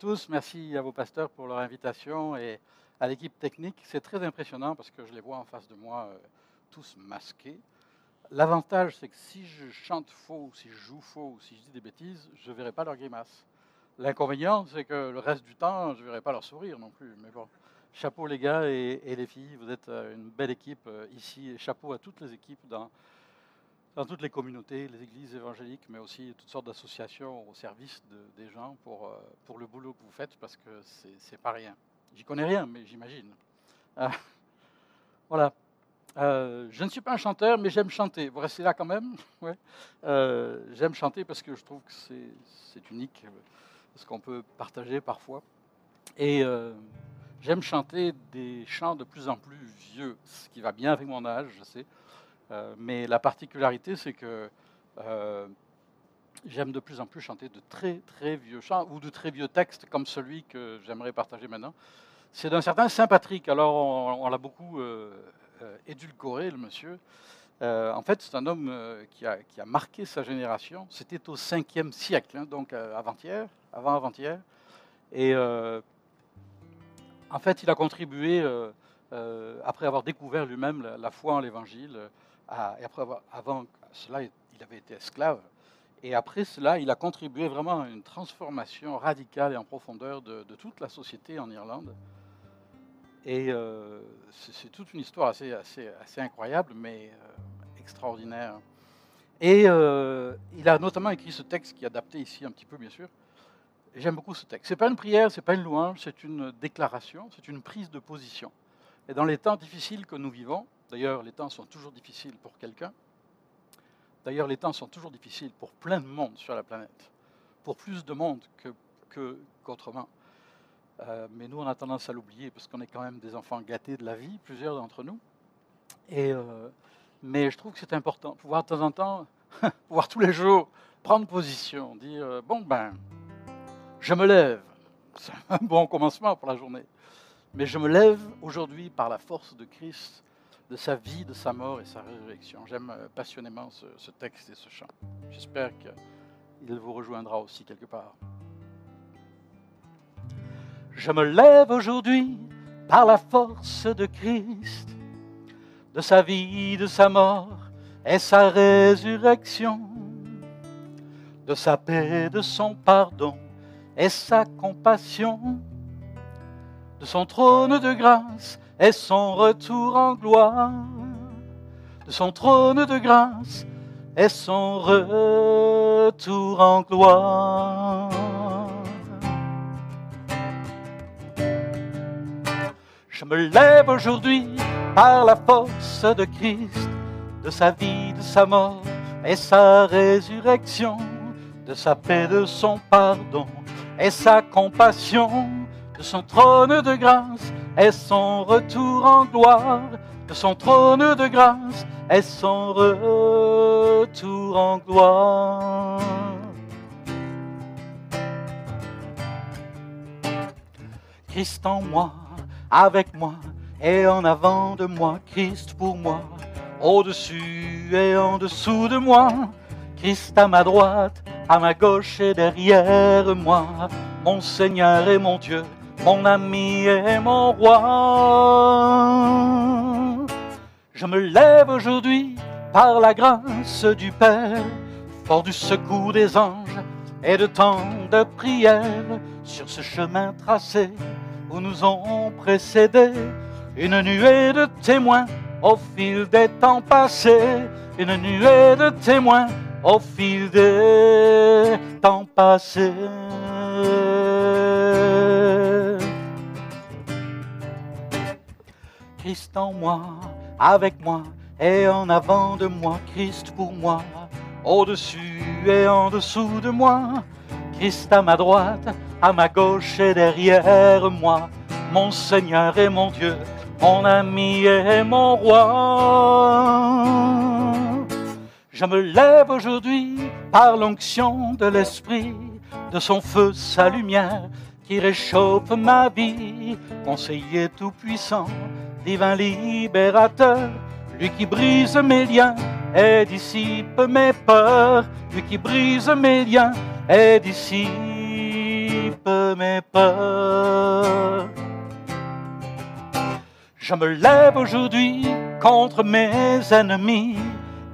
Tous, merci à vos pasteurs pour leur invitation et à l'équipe technique. C'est très impressionnant parce que je les vois en face de moi euh, tous masqués. L'avantage, c'est que si je chante faux, si je joue faux, si je dis des bêtises, je ne verrai pas leur grimace. L'inconvénient, c'est que le reste du temps, je ne verrai pas leur sourire non plus. Mais bon, chapeau les gars et, et les filles, vous êtes euh, une belle équipe euh, ici. Et chapeau à toutes les équipes dans, dans toutes les communautés, les églises évangéliques, mais aussi toutes sortes d'associations au service de- des gens pour, euh, pour le boulot que vous faites, parce que c'est pas rien. J'y connais rien, mais j'imagine. Ah, voilà. Euh, je ne suis pas un chanteur, mais j'aime chanter. Vous restez là quand même? Ouais. Euh, J'aime chanter parce que je trouve que c'est unique, euh, ce qu'on peut partager parfois. Et euh, j'aime chanter des chants de plus en plus vieux, ce qui va bien avec mon âge, je sais. Euh, mais la particularité, c'est que euh, j'aime de plus en plus chanter de très très vieux chants ou de très vieux textes comme celui que j'aimerais partager maintenant. C'est d'un certain Saint Patrick. Alors on, l'a beaucoup euh, édulcoré, le monsieur. En fait, c'est un homme qui, a, qui a marqué sa génération. C'était au 5e siècle, hein, donc avant-hier, avant-avant-hier. Et en fait, il a contribué, après avoir découvert lui-même la, foi en l'Évangile, et après avant cela, il avait été esclave. Et après cela, il a contribué vraiment à une transformation radicale et en profondeur de, toute la société en Irlande. Et euh, c'est toute une histoire assez, incroyable, mais euh, extraordinaire. Et euh, il a notamment écrit ce texte qui est adapté ici un petit peu, bien sûr. J'aime beaucoup ce texte. Ce n'est pas une prière, ce n'est pas une louange, c'est une déclaration, c'est une prise de position. Et dans les temps difficiles que nous vivons, d'ailleurs les temps sont toujours difficiles pour quelqu'un, d'ailleurs les temps sont toujours difficiles pour plein de monde sur la planète, pour plus de monde que- que- qu'autrement. Euh, mais nous, on a tendance à l'oublier parce qu'on est quand même des enfants gâtés de la vie, plusieurs d'entre nous. Euh, mais je trouve que c'est important, pouvoir de temps en temps, pouvoir tous les jours prendre position, dire euh, bon ben, je me lève. C'est un bon commencement pour la journée. Mais je me lève aujourd'hui par la force de Christ, de sa vie, de sa mort et sa résurrection. J'aime euh, passionnément ce, ce texte et ce chant. J'espère qu'il vous rejoindra aussi quelque part. Je me lève aujourd'hui par la force de Christ, de sa vie, de sa mort et sa résurrection, de sa paix, de son pardon et sa compassion, de son trône de grâce et son retour en gloire, de son trône de grâce et son retour en gloire. Je me lève aujourd'hui par la force de Christ, de sa vie, de sa mort et sa résurrection, de sa paix, de son pardon et sa compassion, de son trône de grâce et son retour en gloire, de son trône de grâce? Et son retour en gloire? Christ en moi, avec moi et en avant de moi, Christ pour moi, au-dessus et en dessous de moi, Christ à ma droite, à ma gauche et derrière moi, mon Seigneur et mon Dieu, mon ami et mon roi. Je me lève aujourd'hui par la grâce du Père, fort du secours des anges et de tant de prières sur ce chemin tracé où nous ont précédés une nuée de témoins au fil des temps passés, une nuée de témoins au fil des temps passés. Christ en moi, avec moi et en avant de moi, Christ pour moi, au-dessus et en dessous de moi, Christ à ma droite, à ma gauche et derrière moi, mon Seigneur et mon Dieu, mon ami et mon roi. Je me lève aujourd'hui par l'onction de l'Esprit, de son feu, sa lumière qui réchauffe ma vie, conseiller tout-puissant, divin libérateur, lui qui brise mes liens et dissipe mes peurs, lui qui brise mes liens et dissipe mes peurs. Je me lève aujourd'hui contre mes ennemis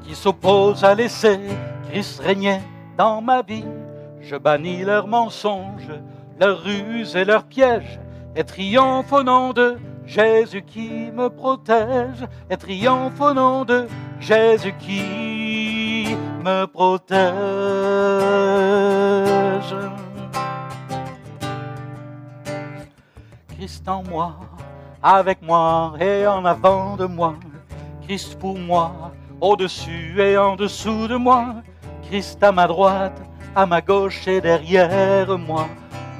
qui s'opposent à laisser Christ régner dans ma vie. Je bannis leurs mensonges, leurs ruses et leurs pièges, et triomphe au nom de Jésus qui me protège, et triomphe au nom de Jésus qui me protège. Christ en moi, avec moi et en avant de moi, Christ pour moi, au-dessus et en dessous de moi, Christ à ma droite, à ma gauche et derrière moi,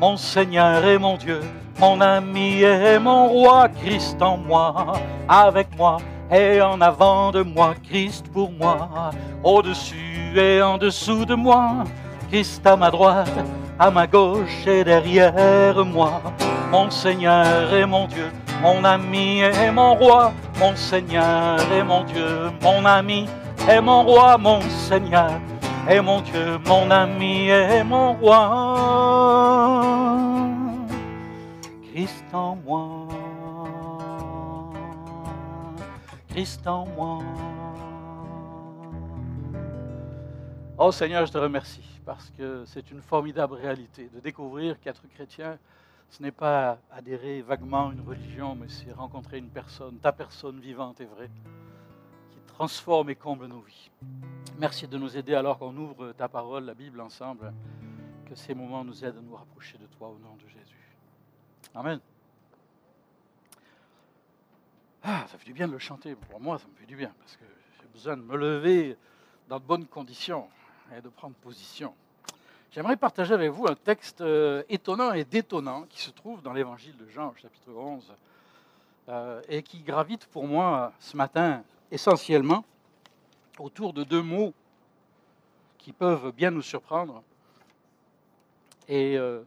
mon Seigneur et mon Dieu, mon ami et mon roi, Christ en moi, avec moi et en avant de moi, Christ pour moi, au-dessus et en dessous de moi, Christ à ma droite, à ma gauche et derrière moi, mon Seigneur et mon Dieu, mon ami et mon roi, mon Seigneur et mon Dieu, mon ami et mon roi, mon Seigneur et mon Dieu, mon ami et mon roi. Christ en moi, Christ en moi. Oh Seigneur, je te remercie parce que c'est une formidable réalité de découvrir qu'être chrétien, ce n'est pas adhérer vaguement à une religion, mais c'est rencontrer une personne, ta personne vivante et vraie, qui transforme et comble nos vies. Merci de nous aider alors qu'on ouvre ta parole, la Bible ensemble, que ces moments nous aident à nous rapprocher de toi au nom de Jésus. Amen. Ah, ça fait du bien de le chanter. Pour moi, ça me fait du bien, parce que j'ai besoin de me lever dans de bonnes conditions et de prendre position. J'aimerais partager avec vous un texte euh, étonnant et détonnant qui se trouve dans l'évangile de Jean, chapitre 11, euh, et qui gravite pour moi ce matin essentiellement autour de deux mots qui peuvent bien nous surprendre. Et euh,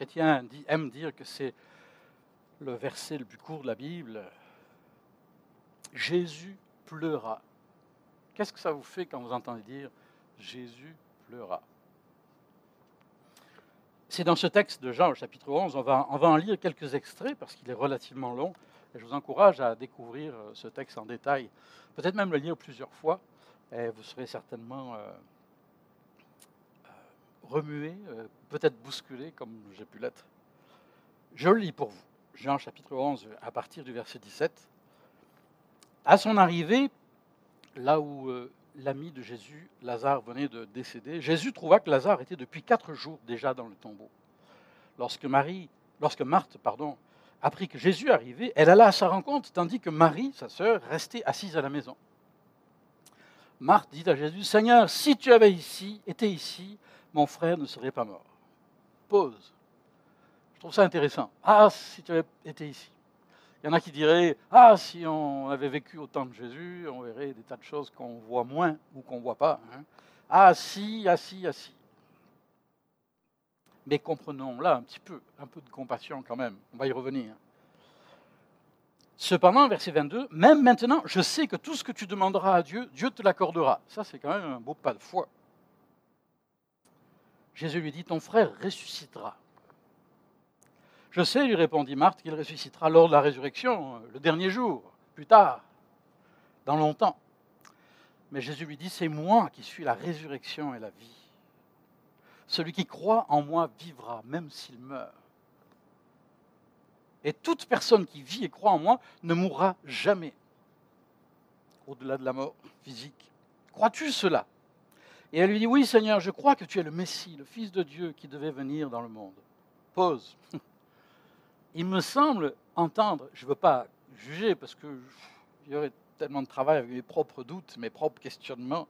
chrétiens aiment dire que c'est le verset le plus court de la Bible. Jésus pleura. Qu'est-ce que ça vous fait quand vous entendez dire Jésus pleura? C'est dans ce texte de Jean, au chapitre 11, on va, on va en lire quelques extraits parce qu'il est relativement long. Et je vous encourage à découvrir euh, ce texte en détail, peut-être même le lire plusieurs fois, et vous serez certainement euh, remué, peut-être bousculé comme j'ai pu l'être. Je lis pour vous. Jean chapitre 11, à partir du verset 17. À son arrivée, là où l'ami de Jésus, Lazare, venait de décéder, Jésus trouva que Lazare était depuis quatre jours déjà dans le tombeau. Lorsque, Marie, Marthe pardon, apprit que Jésus arrivait, elle alla à sa rencontre, tandis que Marie, sa sœur, restait assise à la maison. Marthe dit à Jésus, Seigneur, si tu avais ici, été ici, mon frère ne serait pas mort. Pause. Je trouve ça intéressant. Ah, si tu avais été ici. Il y en a qui diraient Ah, si on avait vécu au temps de Jésus, on verrait des tas de choses qu'on voit moins ou qu'on ne voit pas. Hein. Ah, si, ah, si, ah, si. Mais comprenons là un petit peu, un peu de compassion quand même. On va y revenir. Cependant, verset 22, même maintenant, je sais que tout ce que tu demanderas à Dieu, Dieu te l'accordera. Ça, c'est quand même un beau pas de foi. Jésus lui dit, ton frère ressuscitera. Je sais, lui répondit Marthe, qu'il ressuscitera lors de la résurrection, le dernier jour, plus tard, dans longtemps. Mais Jésus lui dit, c'est moi qui suis la résurrection et la vie. Celui qui croit en moi vivra, même s'il meurt. Et toute personne qui vit et croit en moi ne mourra jamais, au-delà de la mort physique. Crois-tu cela? Et elle lui dit, oui Seigneur, je crois que tu es le Messie, le Fils de Dieu qui devait venir dans le monde. Pause. il me semble entendre, je ne veux pas juger parce que y aurait tellement de travail avec mes propres doutes, mes propres questionnements.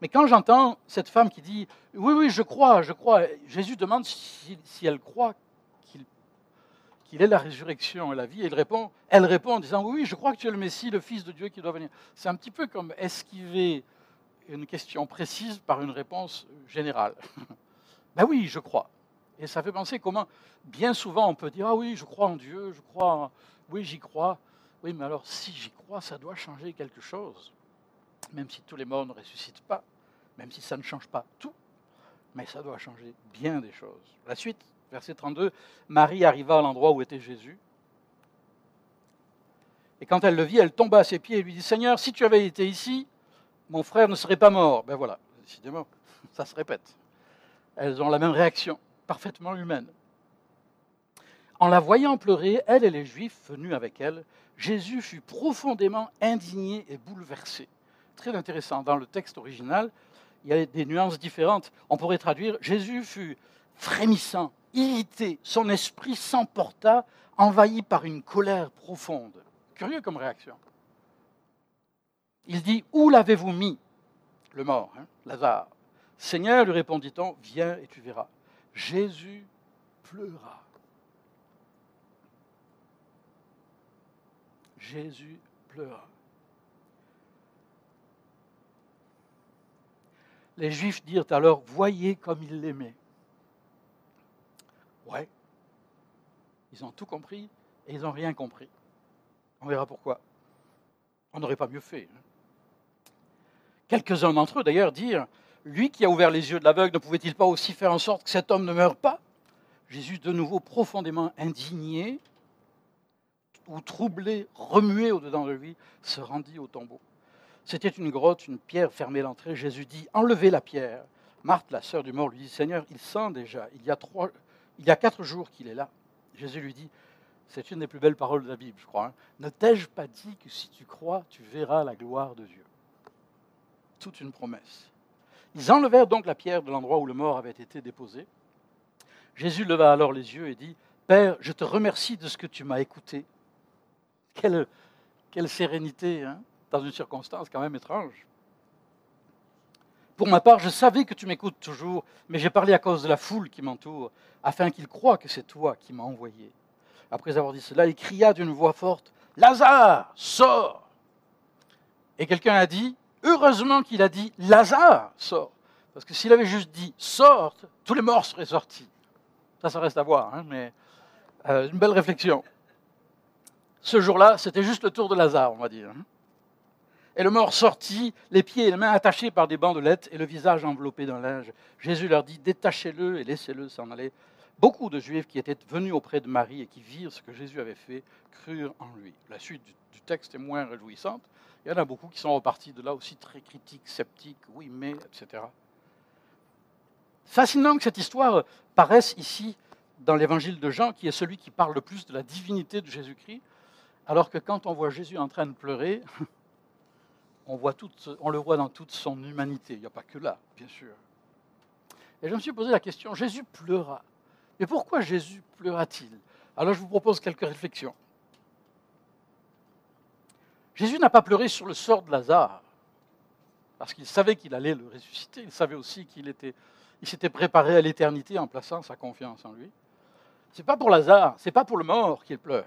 Mais quand j'entends cette femme qui dit Oui, oui, je crois, je crois, Jésus demande si, elle croit qu'il est la résurrection et la vie. Et il répond, elle répond en disant Oui, je crois que tu es le Messie, le Fils de Dieu qui doit venir. C'est un petit peu comme esquiver une question précise par une réponse générale. ben oui, je crois. Et ça fait penser comment, bien souvent, on peut dire Ah oui, je crois en Dieu, je crois, oui, j'y crois. Oui, mais alors, si j'y crois, ça doit changer quelque chose. Même si tous les morts ne ressuscitent pas, même si ça ne change pas tout, mais ça doit changer bien des choses. La suite, verset 32, Marie arriva à l'endroit où était Jésus. Et quand elle le vit, elle tomba à ses pieds et lui dit Seigneur, si tu avais été ici, mon frère ne serait pas mort. Ben voilà, décidément, ça se répète. Elles ont la même réaction, parfaitement humaine. En la voyant pleurer, elle et les Juifs venus avec elle, Jésus fut profondément indigné et bouleversé. Très intéressant. Dans le texte original, il y a des nuances différentes. On pourrait traduire Jésus fut frémissant, irrité, son esprit s'emporta, envahi par une colère profonde. Curieux comme réaction. Il dit Où l'avez-vous mis Le mort, hein, Lazare? Seigneur, lui répondit-on, viens et tu verras. Jésus pleura. Jésus pleura. Les Juifs dirent alors, voyez comme il l'aimait. Ouais, ils ont tout compris et ils n'ont rien compris. On verra pourquoi. On n'aurait pas mieux fait. Hein. Quelques-uns d'entre eux, d'ailleurs, dirent, lui qui a ouvert les yeux de l'aveugle, ne pouvait-il pas aussi faire en sorte que cet homme ne meure pas? Jésus, de nouveau profondément indigné, ou troublé, remué au-dedans de lui, se rendit au tombeau. C'était une grotte, une pierre fermait l'entrée. Jésus dit Enlevez la pierre. Marthe, la sœur du mort, lui dit Seigneur, il sent déjà. Il y a, trois, il y a quatre jours qu'il est là. Jésus lui dit C'est une des plus belles paroles de la Bible, je crois. Hein. ne t'ai-je pas dit que si tu crois, tu verras la gloire de Dieu? Toute une promesse. Ils enlevèrent donc la pierre de l'endroit où le mort avait été déposé. Jésus leva alors les yeux et dit Père, je te remercie de ce que tu m'as écouté. Quelle, sérénité, hein dans une circonstance quand même étrange. Pour ma part, je savais que tu m'écoutes toujours, mais j'ai parlé à cause de la foule qui m'entoure, afin qu'ils croient que c'est toi qui m'as envoyé. Après avoir dit cela, il cria d'une voix forte, Lazare, sors Et quelqu'un a dit, heureusement qu'il a dit, Lazare, sors. Parce que s'il avait juste dit, sors, tous les morts seraient sortis. Ça, ça reste à voir, hein, mais euh, une belle réflexion. Ce jour-là, c'était juste le tour de Lazare, on va dire. Hein. Et le mort sortit, les pieds et les mains attachés par des bandelettes et le visage enveloppé d'un linge. Jésus leur dit, détachez-le et laissez-le s'en aller. Beaucoup de Juifs qui étaient venus auprès de Marie et qui virent ce que Jésus avait fait, crurent en lui. La suite du texte est moins réjouissante. Il y en a beaucoup qui sont repartis de là aussi très critiques, sceptiques, oui, mais, etc. Fascinant que cette histoire paraisse ici dans l'évangile de Jean, qui est celui qui parle le plus de la divinité de Jésus-Christ, alors que quand on voit Jésus en train de pleurer, on, le voit dans toute son humanité. Il n'y a pas que là, bien sûr. Et je me suis posé la question, Jésus pleura. Mais pourquoi Jésus pleura-t-il? Alors je vous propose quelques réflexions. Jésus n'a pas pleuré sur le sort de Lazare, parce qu'il savait qu'il allait le ressusciter. Il savait aussi qu'il était, il s'était préparé à l'éternité en plaçant sa confiance en lui. Ce n'est pas pour Lazare, ce n'est pas pour le mort qu'il pleure.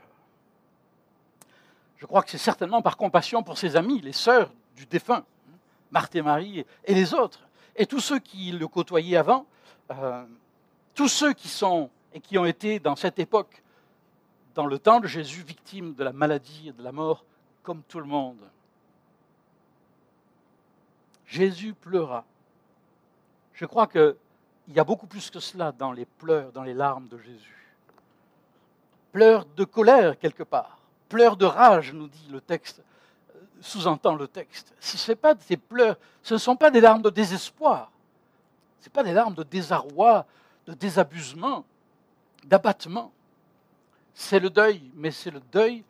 Je crois que c'est certainement par compassion pour ses amis, les sœurs du défunt, Marthe et Marie et les autres, et tous ceux qui le côtoyaient avant, euh, tous ceux qui sont et qui ont été dans cette époque, dans le temps de Jésus, victimes de la maladie et de la mort, comme tout le monde. Jésus pleura. Je crois qu'il y a beaucoup plus que cela dans les pleurs, dans les larmes de Jésus. Pleurs de colère quelque part, pleurs de rage, nous dit le texte sous-entend le texte. Ce, pas des pleurs, ce ne sont pas des larmes de désespoir, ce ne sont pas des larmes de désarroi, de désabusement, d'abattement. C'est le deuil, mais c'est le deuil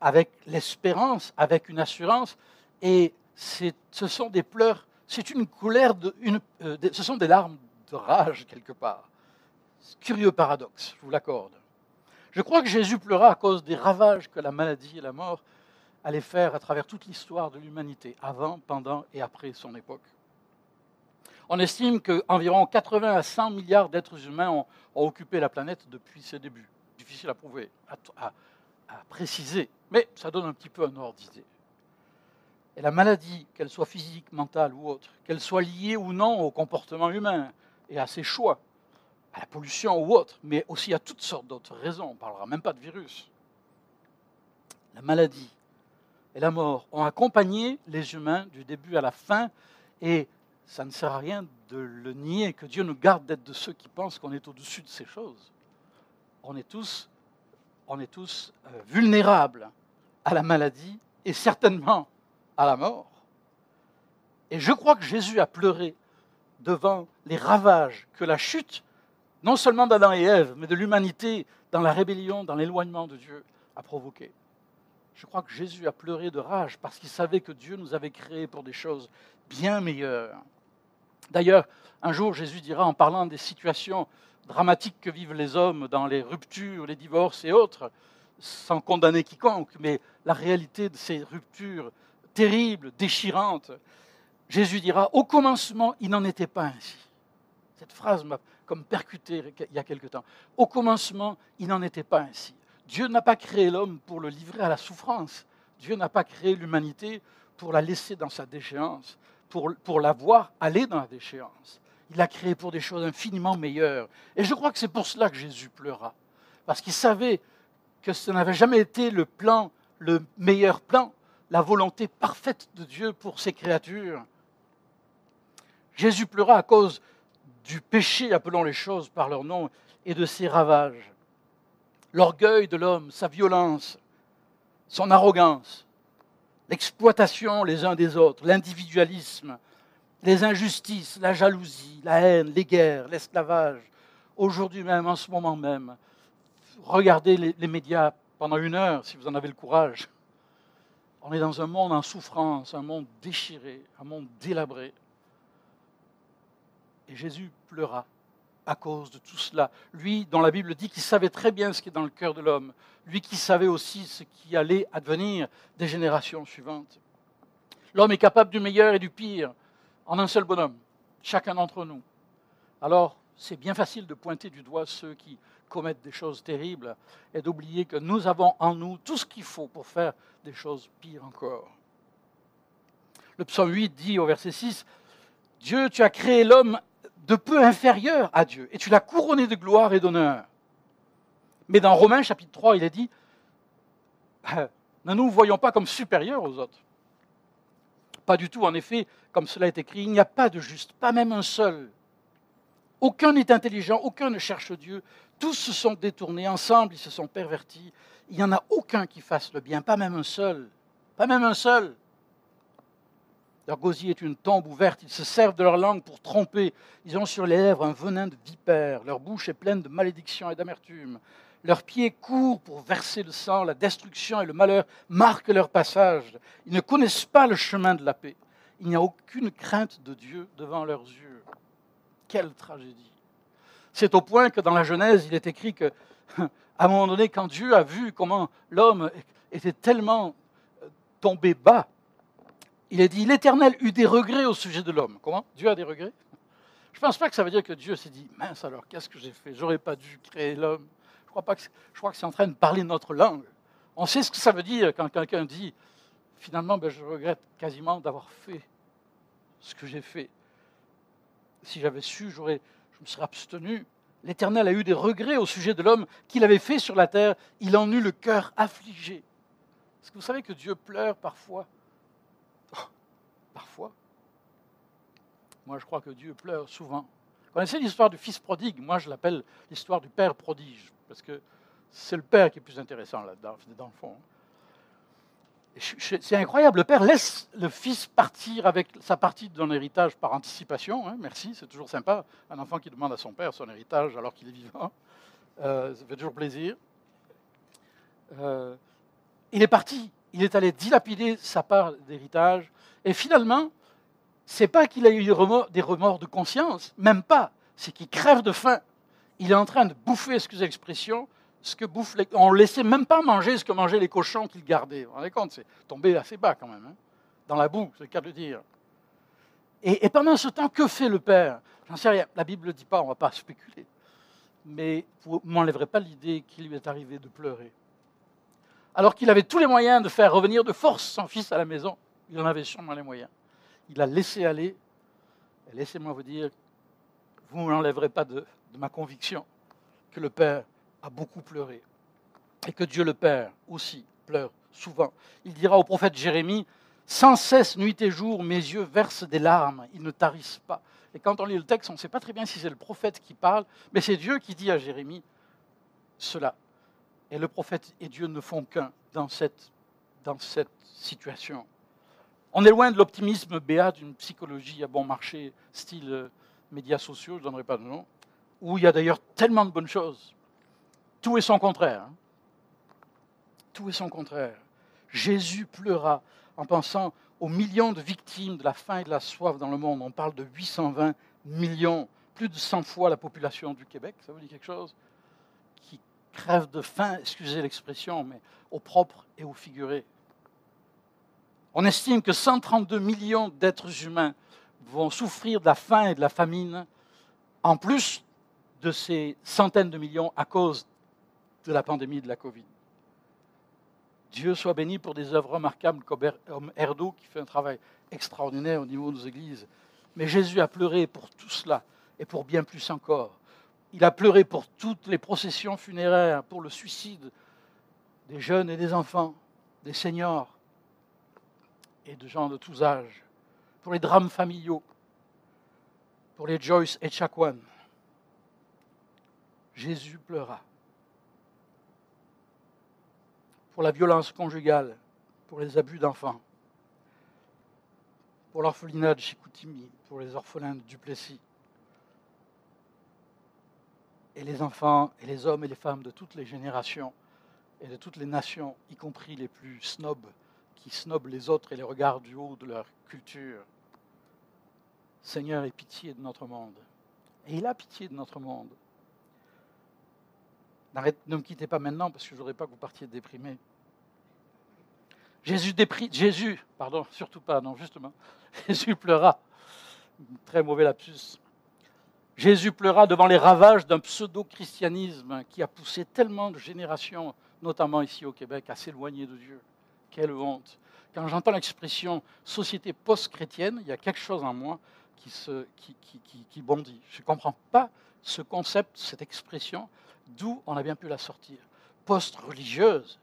avec l'espérance, avec une assurance, et ce sont des pleurs, c'est une colère, de, une, euh, ce sont des larmes de rage quelque part. Curieux paradoxe, je vous l'accorde. Je crois que Jésus pleura à cause des ravages que la maladie et la mort allait faire à travers toute l'histoire de l'humanité, avant, pendant et après son époque. On estime qu'environ 80 à 100 milliards d'êtres humains ont, occupé la planète depuis ses débuts, difficile à prouver, à préciser, mais ça donne un petit peu un ordre d'idée. Et la maladie, qu'elle soit physique, mentale ou autre, qu'elle soit liée ou non au comportement humain et à ses choix, à la pollution ou autre, mais aussi à toutes sortes d'autres raisons, on ne parlera même pas de virus. La maladie et la mort ont accompagné les humains du début à la fin, et ça ne sert à rien de le nier, que Dieu nous garde d'être de ceux qui pensent qu'on est au-dessus de ces choses. On est tous, on est tous euh, vulnérables à la maladie et certainement à la mort. Et je crois que Jésus a pleuré devant les ravages que la chute, non seulement d'Adam et Ève, mais de l'humanité dans la rébellion, dans l'éloignement de Dieu, a provoqué. Je crois que Jésus a pleuré de rage parce qu'il savait que Dieu nous avait créés pour des choses bien meilleures. D'ailleurs, un jour, Jésus dira, en parlant des situations dramatiques que vivent les hommes dans les ruptures, les divorces et autres, sans condamner quiconque, mais la réalité de ces ruptures terribles, déchirantes, Jésus dira, au commencement, il n'en était pas ainsi. Cette phrase m'a comme percuté il y a quelque temps. Au commencement, il n'en était pas ainsi. Dieu n'a pas créé l'homme pour le livrer à la souffrance. Dieu n'a pas créé l'humanité pour la laisser dans sa déchéance, pour, pour la voir aller dans la déchéance. Il l'a créé pour des choses infiniment meilleures. Et je crois que c'est pour cela que Jésus pleura. Parce qu'il savait que ce n'avait jamais été le plan, le meilleur plan, la volonté parfaite de Dieu pour ses créatures. Jésus pleura à cause du péché, appelons les choses par leur nom, et de ses ravages. L'orgueil de l'homme, sa violence, son arrogance, l'exploitation les uns des autres, l'individualisme, les injustices, la jalousie, la haine, les guerres, l'esclavage. Aujourd'hui même, en ce moment même, regardez les, médias pendant une heure si vous en avez le courage. On est dans un monde en souffrance, un monde déchiré, un monde délabré. Et Jésus pleura à cause de tout cela. Lui, dont la Bible dit qu'il savait très bien ce qui est dans le cœur de l'homme. Lui qui savait aussi ce qui allait advenir des générations suivantes. L'homme est capable du meilleur et du pire en un seul bonhomme, chacun d'entre nous. Alors, c'est bien facile de pointer du doigt ceux qui commettent des choses terribles et d'oublier que nous avons en nous tout ce qu'il faut pour faire des choses pires encore. Le psaume 8 dit au verset 6, Dieu, tu as créé l'homme de peu inférieur à Dieu, et tu l'as couronné de gloire et d'honneur. Mais dans Romains chapitre 3, il est dit, ne nous voyons pas comme supérieurs aux autres. Pas du tout, en effet, comme cela est écrit, il n'y a pas de juste, pas même un seul. Aucun n'est intelligent, aucun ne cherche Dieu. Tous se sont détournés, ensemble ils se sont pervertis. Il n'y en a aucun qui fasse le bien, pas même un seul. Pas même un seul. Leur gosier est une tombe ouverte, ils se servent de leur langue pour tromper. Ils ont sur les lèvres un venin de vipère, leur bouche est pleine de malédiction et d'amertume. Leurs pieds courent pour verser le sang, la destruction et le malheur marquent leur passage. Ils ne connaissent pas le chemin de la paix. Il n'y a aucune crainte de Dieu devant leurs yeux. Quelle tragédie. C'est au point que dans la Genèse, il est écrit que, à un moment donné, quand Dieu a vu comment l'homme était tellement euh, tombé bas, il est dit l'Éternel eut des regrets au sujet de l'homme. Comment? Dieu a des regrets? Je ne pense pas que ça veut dire que Dieu s'est dit mince alors, qu'est-ce que j'ai fait? J'aurais pas dû créer l'homme. Je crois pas que je crois que c'est en train de parler notre langue. On sait ce que ça veut dire quand quelqu'un dit finalement ben, je regrette quasiment d'avoir fait ce que j'ai fait. Si j'avais su, j'aurais, je me serais abstenu. L'Éternel a eu des regrets au sujet de l'homme qu'il avait fait sur la terre. Il en eut le cœur affligé. Est-ce que vous savez que Dieu pleure parfois Parfois. Moi, je crois que Dieu pleure souvent. Vous connaissez l'histoire du fils prodigue? Moi, je l'appelle l'histoire du père prodige, parce que c'est le père qui est plus intéressant là-dedans, dans le fond. C'est incroyable, le père laisse le fils partir avec sa partie son héritage par anticipation. Hein, merci, c'est toujours sympa. Un enfant qui demande à son père son héritage alors qu'il est vivant, euh, ça fait toujours plaisir. Euh, il est parti, il est allé dilapider sa part d'héritage et finalement, c'est pas qu'il a eu des remords de conscience, même pas. C'est qu'il crève de faim. Il est en train de bouffer, excusez l'expression, ce que bouffe les... On ne laissait même pas manger ce que mangeaient les cochons qu'il gardait. Vous vous rendez compte C'est tombé assez bas quand même. Hein. Dans la boue, c'est le cas de dire. Et, pendant ce temps, que fait le père? J'en sais rien. La Bible ne dit pas, on ne va pas spéculer. mais vous ne m'enlèverez pas l'idée qu'il lui est arrivé de pleurer. Alors qu'il avait tous les moyens de faire revenir de force son fils à la maison, il en avait sûrement les moyens. Il a laissé aller, laissez-moi vous dire, vous ne m'enlèverez pas de, de ma conviction que le Père a beaucoup pleuré, et que Dieu le Père aussi pleure souvent. Il dira au prophète Jérémie, sans cesse, nuit et jour, mes yeux versent des larmes, ils ne tarissent pas. Et quand on lit le texte, on ne sait pas très bien si c'est le prophète qui parle, mais c'est Dieu qui dit à Jérémie cela. Et le prophète et Dieu ne font qu'un dans cette, situation. On est loin de l'optimisme béat d'une psychologie à bon marché, style euh, médias sociaux, je ne donnerai pas de nom, où il y a d'ailleurs tellement de bonnes choses. Tout est son contraire. Hein. Tout est son contraire. Jésus pleura en pensant aux millions de victimes de la faim et de la soif dans le monde. On parle de 820 millions, plus de 100 fois la population du Québec, ça vous dit quelque chose? Qui crèvent de faim, excusez l'expression, mais au propre et au figuré. On estime que 132 millions d'êtres humains vont souffrir de la faim et de la famine, en plus de ces centaines de millions à cause de la pandémie de la Covid. Dieu soit béni pour des œuvres remarquables comme Erdo qui fait un travail extraordinaire au niveau de nos églises. Mais Jésus a pleuré pour tout cela et pour bien plus encore. Il a pleuré pour toutes les processions funéraires, pour le suicide des jeunes et des enfants, des seniors et de gens de tous âges, pour les drames familiaux, pour les Joyce et Chakwan. Jésus pleura pour la violence conjugale, pour les abus d'enfants, pour l'orphelinat de Chicoutimi, pour les orphelins de Duplessis, et les enfants et les hommes et les femmes de toutes les générations et de toutes les nations, y compris les plus snobs, qui snobent les autres et les regardent du haut de leur culture. Seigneur, aie pitié de notre monde. Et il a pitié de notre monde ne me quittez pas maintenant parce que je ne voudrais pas que vous partiez déprimé. Jésus, dépri, Jésus, pardon, surtout pas, non, justement. Jésus pleura. Très mauvais lapsus. Jésus pleura devant les ravages d'un pseudo-christianisme qui a poussé tellement de générations, notamment ici au Québec, à s'éloigner de Dieu. Quelle honte. Quand j'entends l'expression société post-chrétienne, il y a quelque chose en moi qui, bondit. Je ne comprends pas ce concept, cette expression, d'où on a bien pu la sortir. Post-religieuse,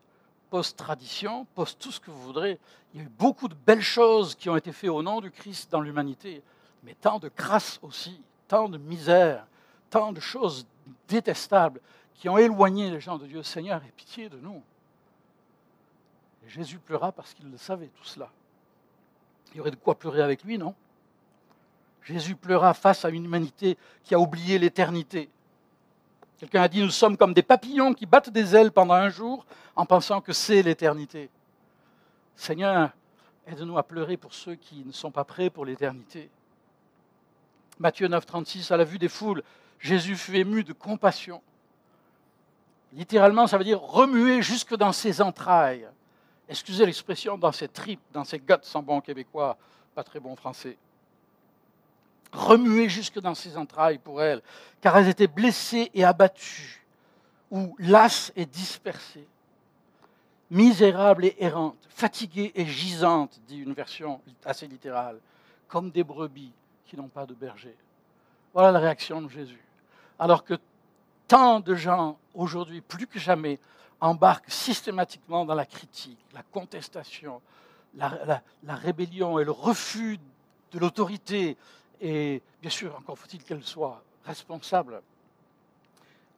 post-tradition, post tout ce que vous voudrez. Il y a eu beaucoup de belles choses qui ont été faites au nom du Christ dans l'humanité, mais tant de crasse aussi, tant de misère, tant de choses détestables qui ont éloigné les gens de Dieu. Seigneur, aie pitié de nous. Et Jésus pleura parce qu'il le savait tout cela. Il y aurait de quoi pleurer avec lui, non? Jésus pleura face à une humanité qui a oublié l'éternité, Quelqu'un a dit, nous sommes comme des papillons qui battent des ailes pendant un jour en pensant que c'est l'éternité. Seigneur, aide-nous à pleurer pour ceux qui ne sont pas prêts pour l'éternité. Matthieu 9, 36, à la vue des foules, Jésus fut ému de compassion. Littéralement, ça veut dire remuer jusque dans ses entrailles. Excusez l'expression, dans ses tripes, dans ses guts en bon québécois, pas très bon français remuer jusque dans ses entrailles pour elle, car elles étaient blessées et abattues, ou lasses et dispersées, misérables et errantes, fatiguées et gisantes, dit une version assez littérale, comme des brebis qui n'ont pas de berger. Voilà la réaction de Jésus. Alors que tant de gens aujourd'hui, plus que jamais, embarquent systématiquement dans la critique, la contestation, la, la rébellion et le refus de l'autorité, et bien sûr, encore faut-il qu'elle soit responsable.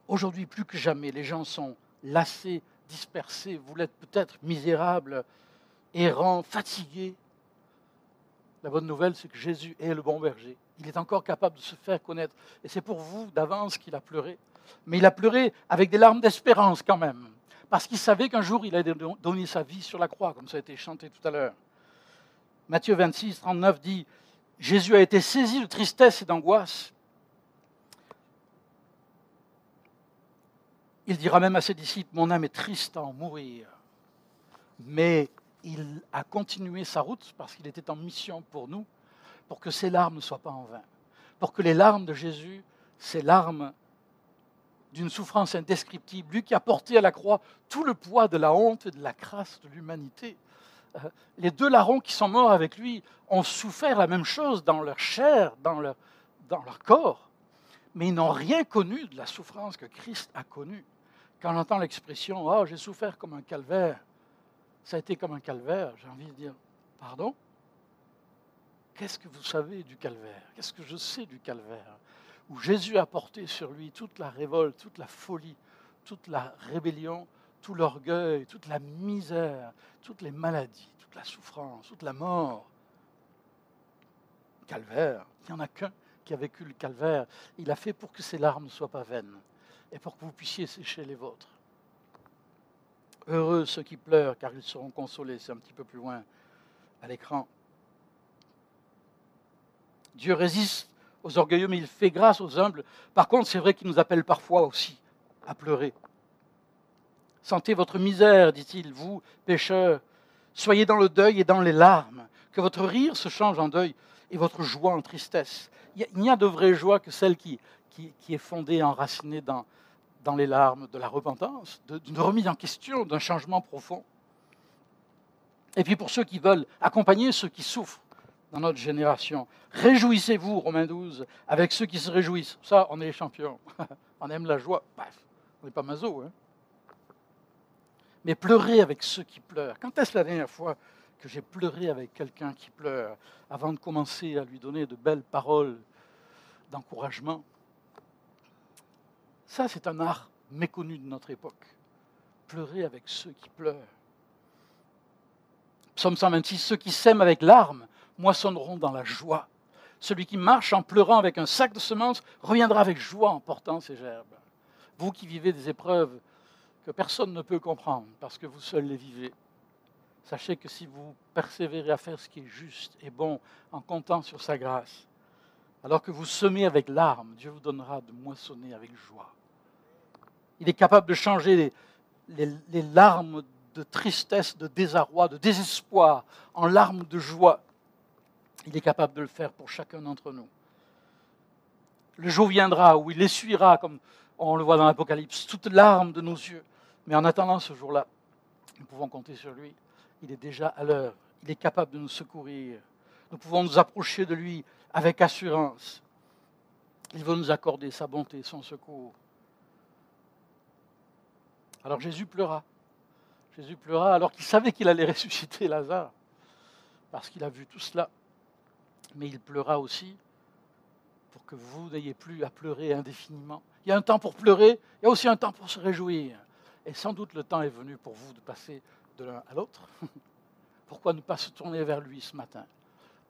Aujourd'hui, plus que jamais, les gens sont lassés, dispersés, vous l'êtes peut-être misérables, errants, fatigués. La bonne nouvelle, c'est que Jésus est le bon berger. Il est encore capable de se faire connaître. Et c'est pour vous d'avance qu'il a pleuré. Mais il a pleuré avec des larmes d'espérance quand même. Parce qu'il savait qu'un jour, il allait donner sa vie sur la croix, comme ça a été chanté tout à l'heure. Matthieu 26, 39 dit Jésus a été saisi de tristesse et d'angoisse. Il dira même à ses disciples, mon âme est triste à en mourir. Mais il a continué sa route parce qu'il était en mission pour nous, pour que ses larmes ne soient pas en vain. Pour que les larmes de Jésus, ces larmes d'une souffrance indescriptible, lui qui a porté à la croix tout le poids de la honte et de la crasse de l'humanité. Euh, les deux larrons qui sont morts avec lui ont souffert la même chose dans leur chair, dans leur, dans leur corps, mais ils n'ont rien connu de la souffrance que Christ a connue. Quand on entend l'expression Oh, j'ai souffert comme un calvaire, ça a été comme un calvaire, j'ai envie de dire Pardon? Qu'est-ce que vous savez du calvaire? Qu'est-ce que je sais du calvaire? Où Jésus a porté sur lui toute la révolte, toute la folie, toute la rébellion, tout l'orgueil, toute la misère, toutes les maladies, toute la souffrance, toute la mort. Calvaire, il n'y en a qu'un qui a vécu le calvaire. Il a fait pour que ses larmes ne soient pas vaines et pour que vous puissiez sécher les vôtres. Heureux ceux qui pleurent, car ils seront consolés. C'est un petit peu plus loin à l'écran. Dieu résiste aux orgueilleux, mais il fait grâce aux humbles. Par contre, c'est vrai qu'il nous appelle parfois aussi à pleurer. Sentez votre misère, dit-il, vous, pécheurs. Soyez dans le deuil et dans les larmes. Que votre rire se change en deuil et votre joie en tristesse. Il n'y a de vraie joie que celle qui, est fondée, enracinée dans, les larmes de la repentance, d'une remise en question, d'un changement profond. Et puis pour ceux qui veulent accompagner ceux qui souffrent dans notre génération, réjouissez-vous, Romains 12, avec ceux qui se réjouissent. Ça, on est les champions. on aime la joie. Bref, on n'est pas maso. Hein mais pleurer avec ceux qui pleurent. Quand est-ce la dernière fois que j'ai pleuré avec quelqu'un qui pleure avant de commencer à lui donner de belles paroles d'encouragement? Ça, c'est un art méconnu de notre époque. Pleurer avec ceux qui pleurent. Psaume 126, ceux qui s'aiment avec larmes moissonneront dans la joie. Celui qui marche en pleurant avec un sac de semences reviendra avec joie en portant ses gerbes. Vous qui vivez des épreuves que personne ne peut comprendre parce que vous seuls les vivez. Sachez que si vous persévérez à faire ce qui est juste et bon en comptant sur sa grâce, alors que vous semez avec larmes, Dieu vous donnera de moissonner avec joie. Il est capable de changer les, les larmes de tristesse, de désarroi, de désespoir en larmes de joie. Il est capable de le faire pour chacun d'entre nous. Le jour viendra où il essuiera, comme on le voit dans l'Apocalypse, toutes larmes de nos yeux mais en attendant ce jour-là, nous pouvons compter sur lui. Il est déjà à l'heure. Il est capable de nous secourir. Nous pouvons nous approcher de lui avec assurance. Il veut nous accorder sa bonté, son secours. Alors Jésus pleura. Jésus pleura alors qu'il savait qu'il allait ressusciter Lazare, parce qu'il a vu tout cela. Mais il pleura aussi pour que vous n'ayez plus à pleurer indéfiniment. Il y a un temps pour pleurer, il y a aussi un temps pour se réjouir. Et sans doute le temps est venu pour vous de passer de l'un à l'autre. Pourquoi ne pas se tourner vers lui ce matin,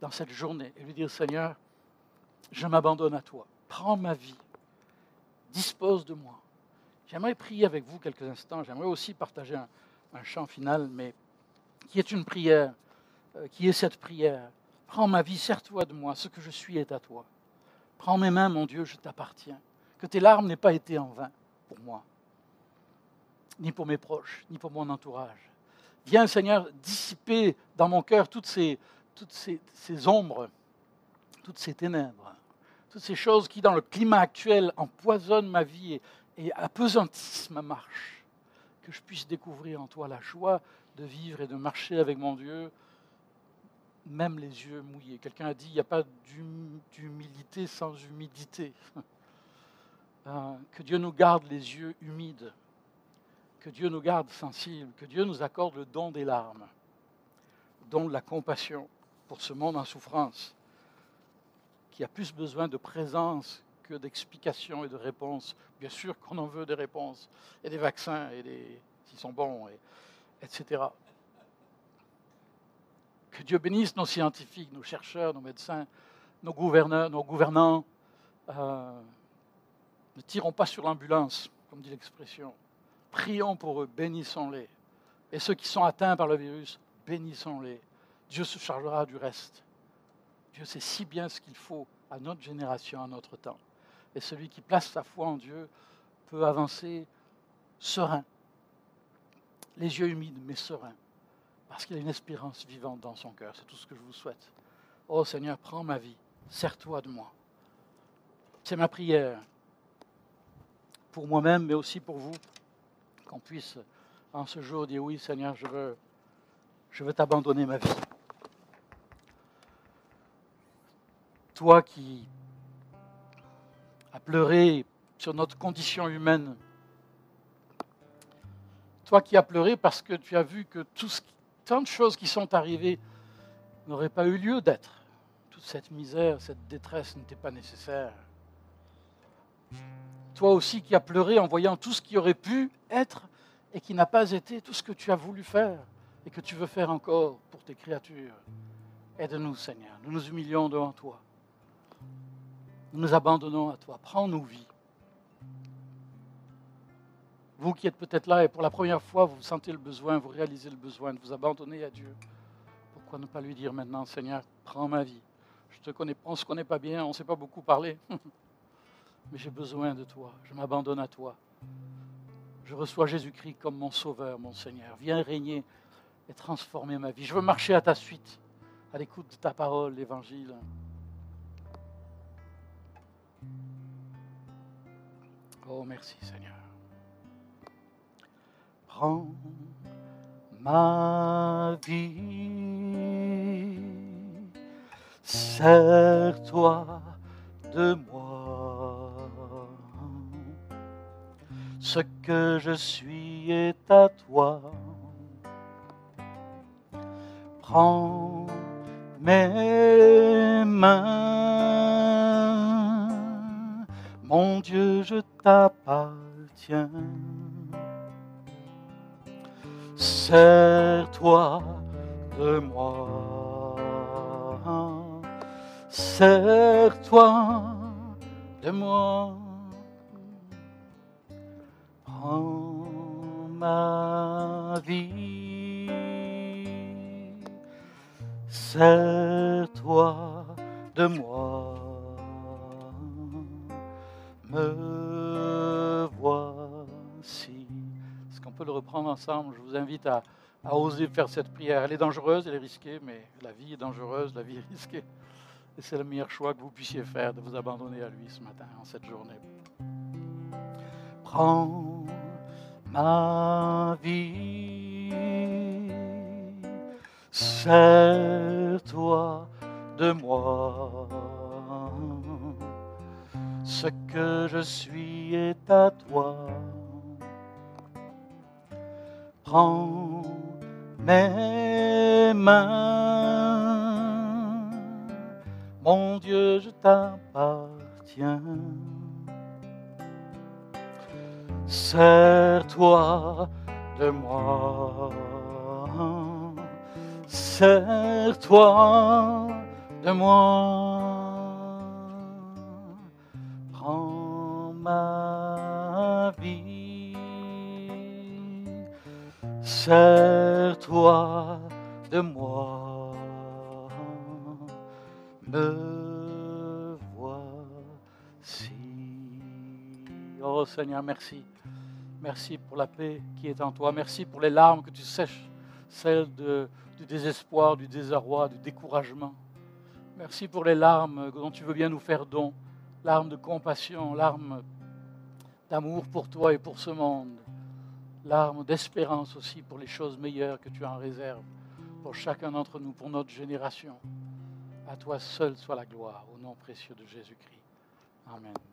dans cette journée, et lui dire, Seigneur, je m'abandonne à toi, prends ma vie, dispose de moi. J'aimerais prier avec vous quelques instants, j'aimerais aussi partager un, chant final, mais qui est une prière, euh, qui est cette prière. Prends ma vie, sers-toi de moi, ce que je suis est à toi. Prends mes mains, mon Dieu, je t'appartiens. Que tes larmes n'aient pas été en vain pour moi ni pour mes proches, ni pour mon entourage. Viens, Seigneur, dissiper dans mon cœur toutes ces, ombres, toutes ces ténèbres, toutes ces choses qui, dans le climat actuel, empoisonnent ma vie et, et apesantissent ma marche. Que je puisse découvrir en toi la joie de vivre et de marcher avec mon Dieu, même les yeux mouillés. Quelqu'un a dit, il n'y a pas d'humilité sans humidité. Euh, que Dieu nous garde les yeux humides que Dieu nous garde sensibles, que Dieu nous accorde le don des larmes, le don de la compassion pour ce monde en souffrance, qui a plus besoin de présence que d'explications et de réponses. Bien sûr qu'on en veut des réponses, et des vaccins, et des, s'ils sont bons, et, etc. Que Dieu bénisse nos scientifiques, nos chercheurs, nos médecins, nos gouverneurs, nos gouvernants. Euh, ne tirons pas sur l'ambulance, comme dit l'expression. Prions pour eux, bénissons-les. Et ceux qui sont atteints par le virus, bénissons-les. Dieu se chargera du reste. Dieu sait si bien ce qu'il faut à notre génération, à notre temps. Et celui qui place sa foi en Dieu peut avancer serein, les yeux humides mais serein, parce qu'il a une espérance vivante dans son cœur. C'est tout ce que je vous souhaite. Oh Seigneur, prends ma vie, sers-toi de moi. C'est ma prière pour moi-même, mais aussi pour vous, qu'on puisse en ce jour dire oui Seigneur, je veux, je veux t'abandonner ma vie. Toi qui as pleuré sur notre condition humaine, toi qui as pleuré parce que tu as vu que tout ce, tant de choses qui sont arrivées n'auraient pas eu lieu d'être. Toute cette misère, cette détresse n'était pas nécessaire. Toi aussi qui as pleuré en voyant tout ce qui aurait pu être et qui n'a pas été tout ce que tu as voulu faire et que tu veux faire encore pour tes créatures. Aide-nous, Seigneur. Nous nous humilions devant toi. Nous nous abandonnons à toi. Prends nos vies. Vous qui êtes peut-être là et pour la première fois, vous sentez le besoin, vous réalisez le besoin de vous abandonner à Dieu. Pourquoi ne pas lui dire maintenant, Seigneur, prends ma vie. Je te connais, on ne se connaît pas bien, on ne sait pas beaucoup parler, mais j'ai besoin de toi. Je m'abandonne à toi. Je reçois Jésus-Christ comme mon sauveur, mon Seigneur. Viens régner et transformer ma vie. Je veux marcher à ta suite, à l'écoute de ta parole, l'Évangile. Oh, merci Seigneur. Prends ma vie, sers-toi de moi. Ce que je suis est à toi. Prends mes mains, mon Dieu, je t'appartiens. Sers-toi de moi. Sers-toi de moi. Prends ma vie. Sers-toi de moi. Me voici. Est-ce qu'on peut le reprendre ensemble? Je vous invite à, à oser faire cette prière. Elle est dangereuse, elle est risquée, mais la vie est dangereuse, la vie est risquée. Et c'est le meilleur choix que vous puissiez faire de vous abandonner à lui ce matin, en cette journée. Prends ma vie, sers-toi de moi. Ce que je suis est à toi. Prends mes mains, mon Dieu, je t'appartiens. Sers-toi de moi, sers-toi de moi, prends ma vie, sers-toi de moi, me voici. Oh Seigneur, merci. Merci pour la paix qui est en toi. Merci pour les larmes que tu sèches, celles du désespoir, du désarroi, du découragement. Merci pour les larmes dont tu veux bien nous faire don. Larmes de compassion, larmes d'amour pour toi et pour ce monde. Larmes d'espérance aussi pour les choses meilleures que tu en réserves pour chacun d'entre nous, pour notre génération. À toi seul soit la gloire, au nom précieux de Jésus-Christ. Amen.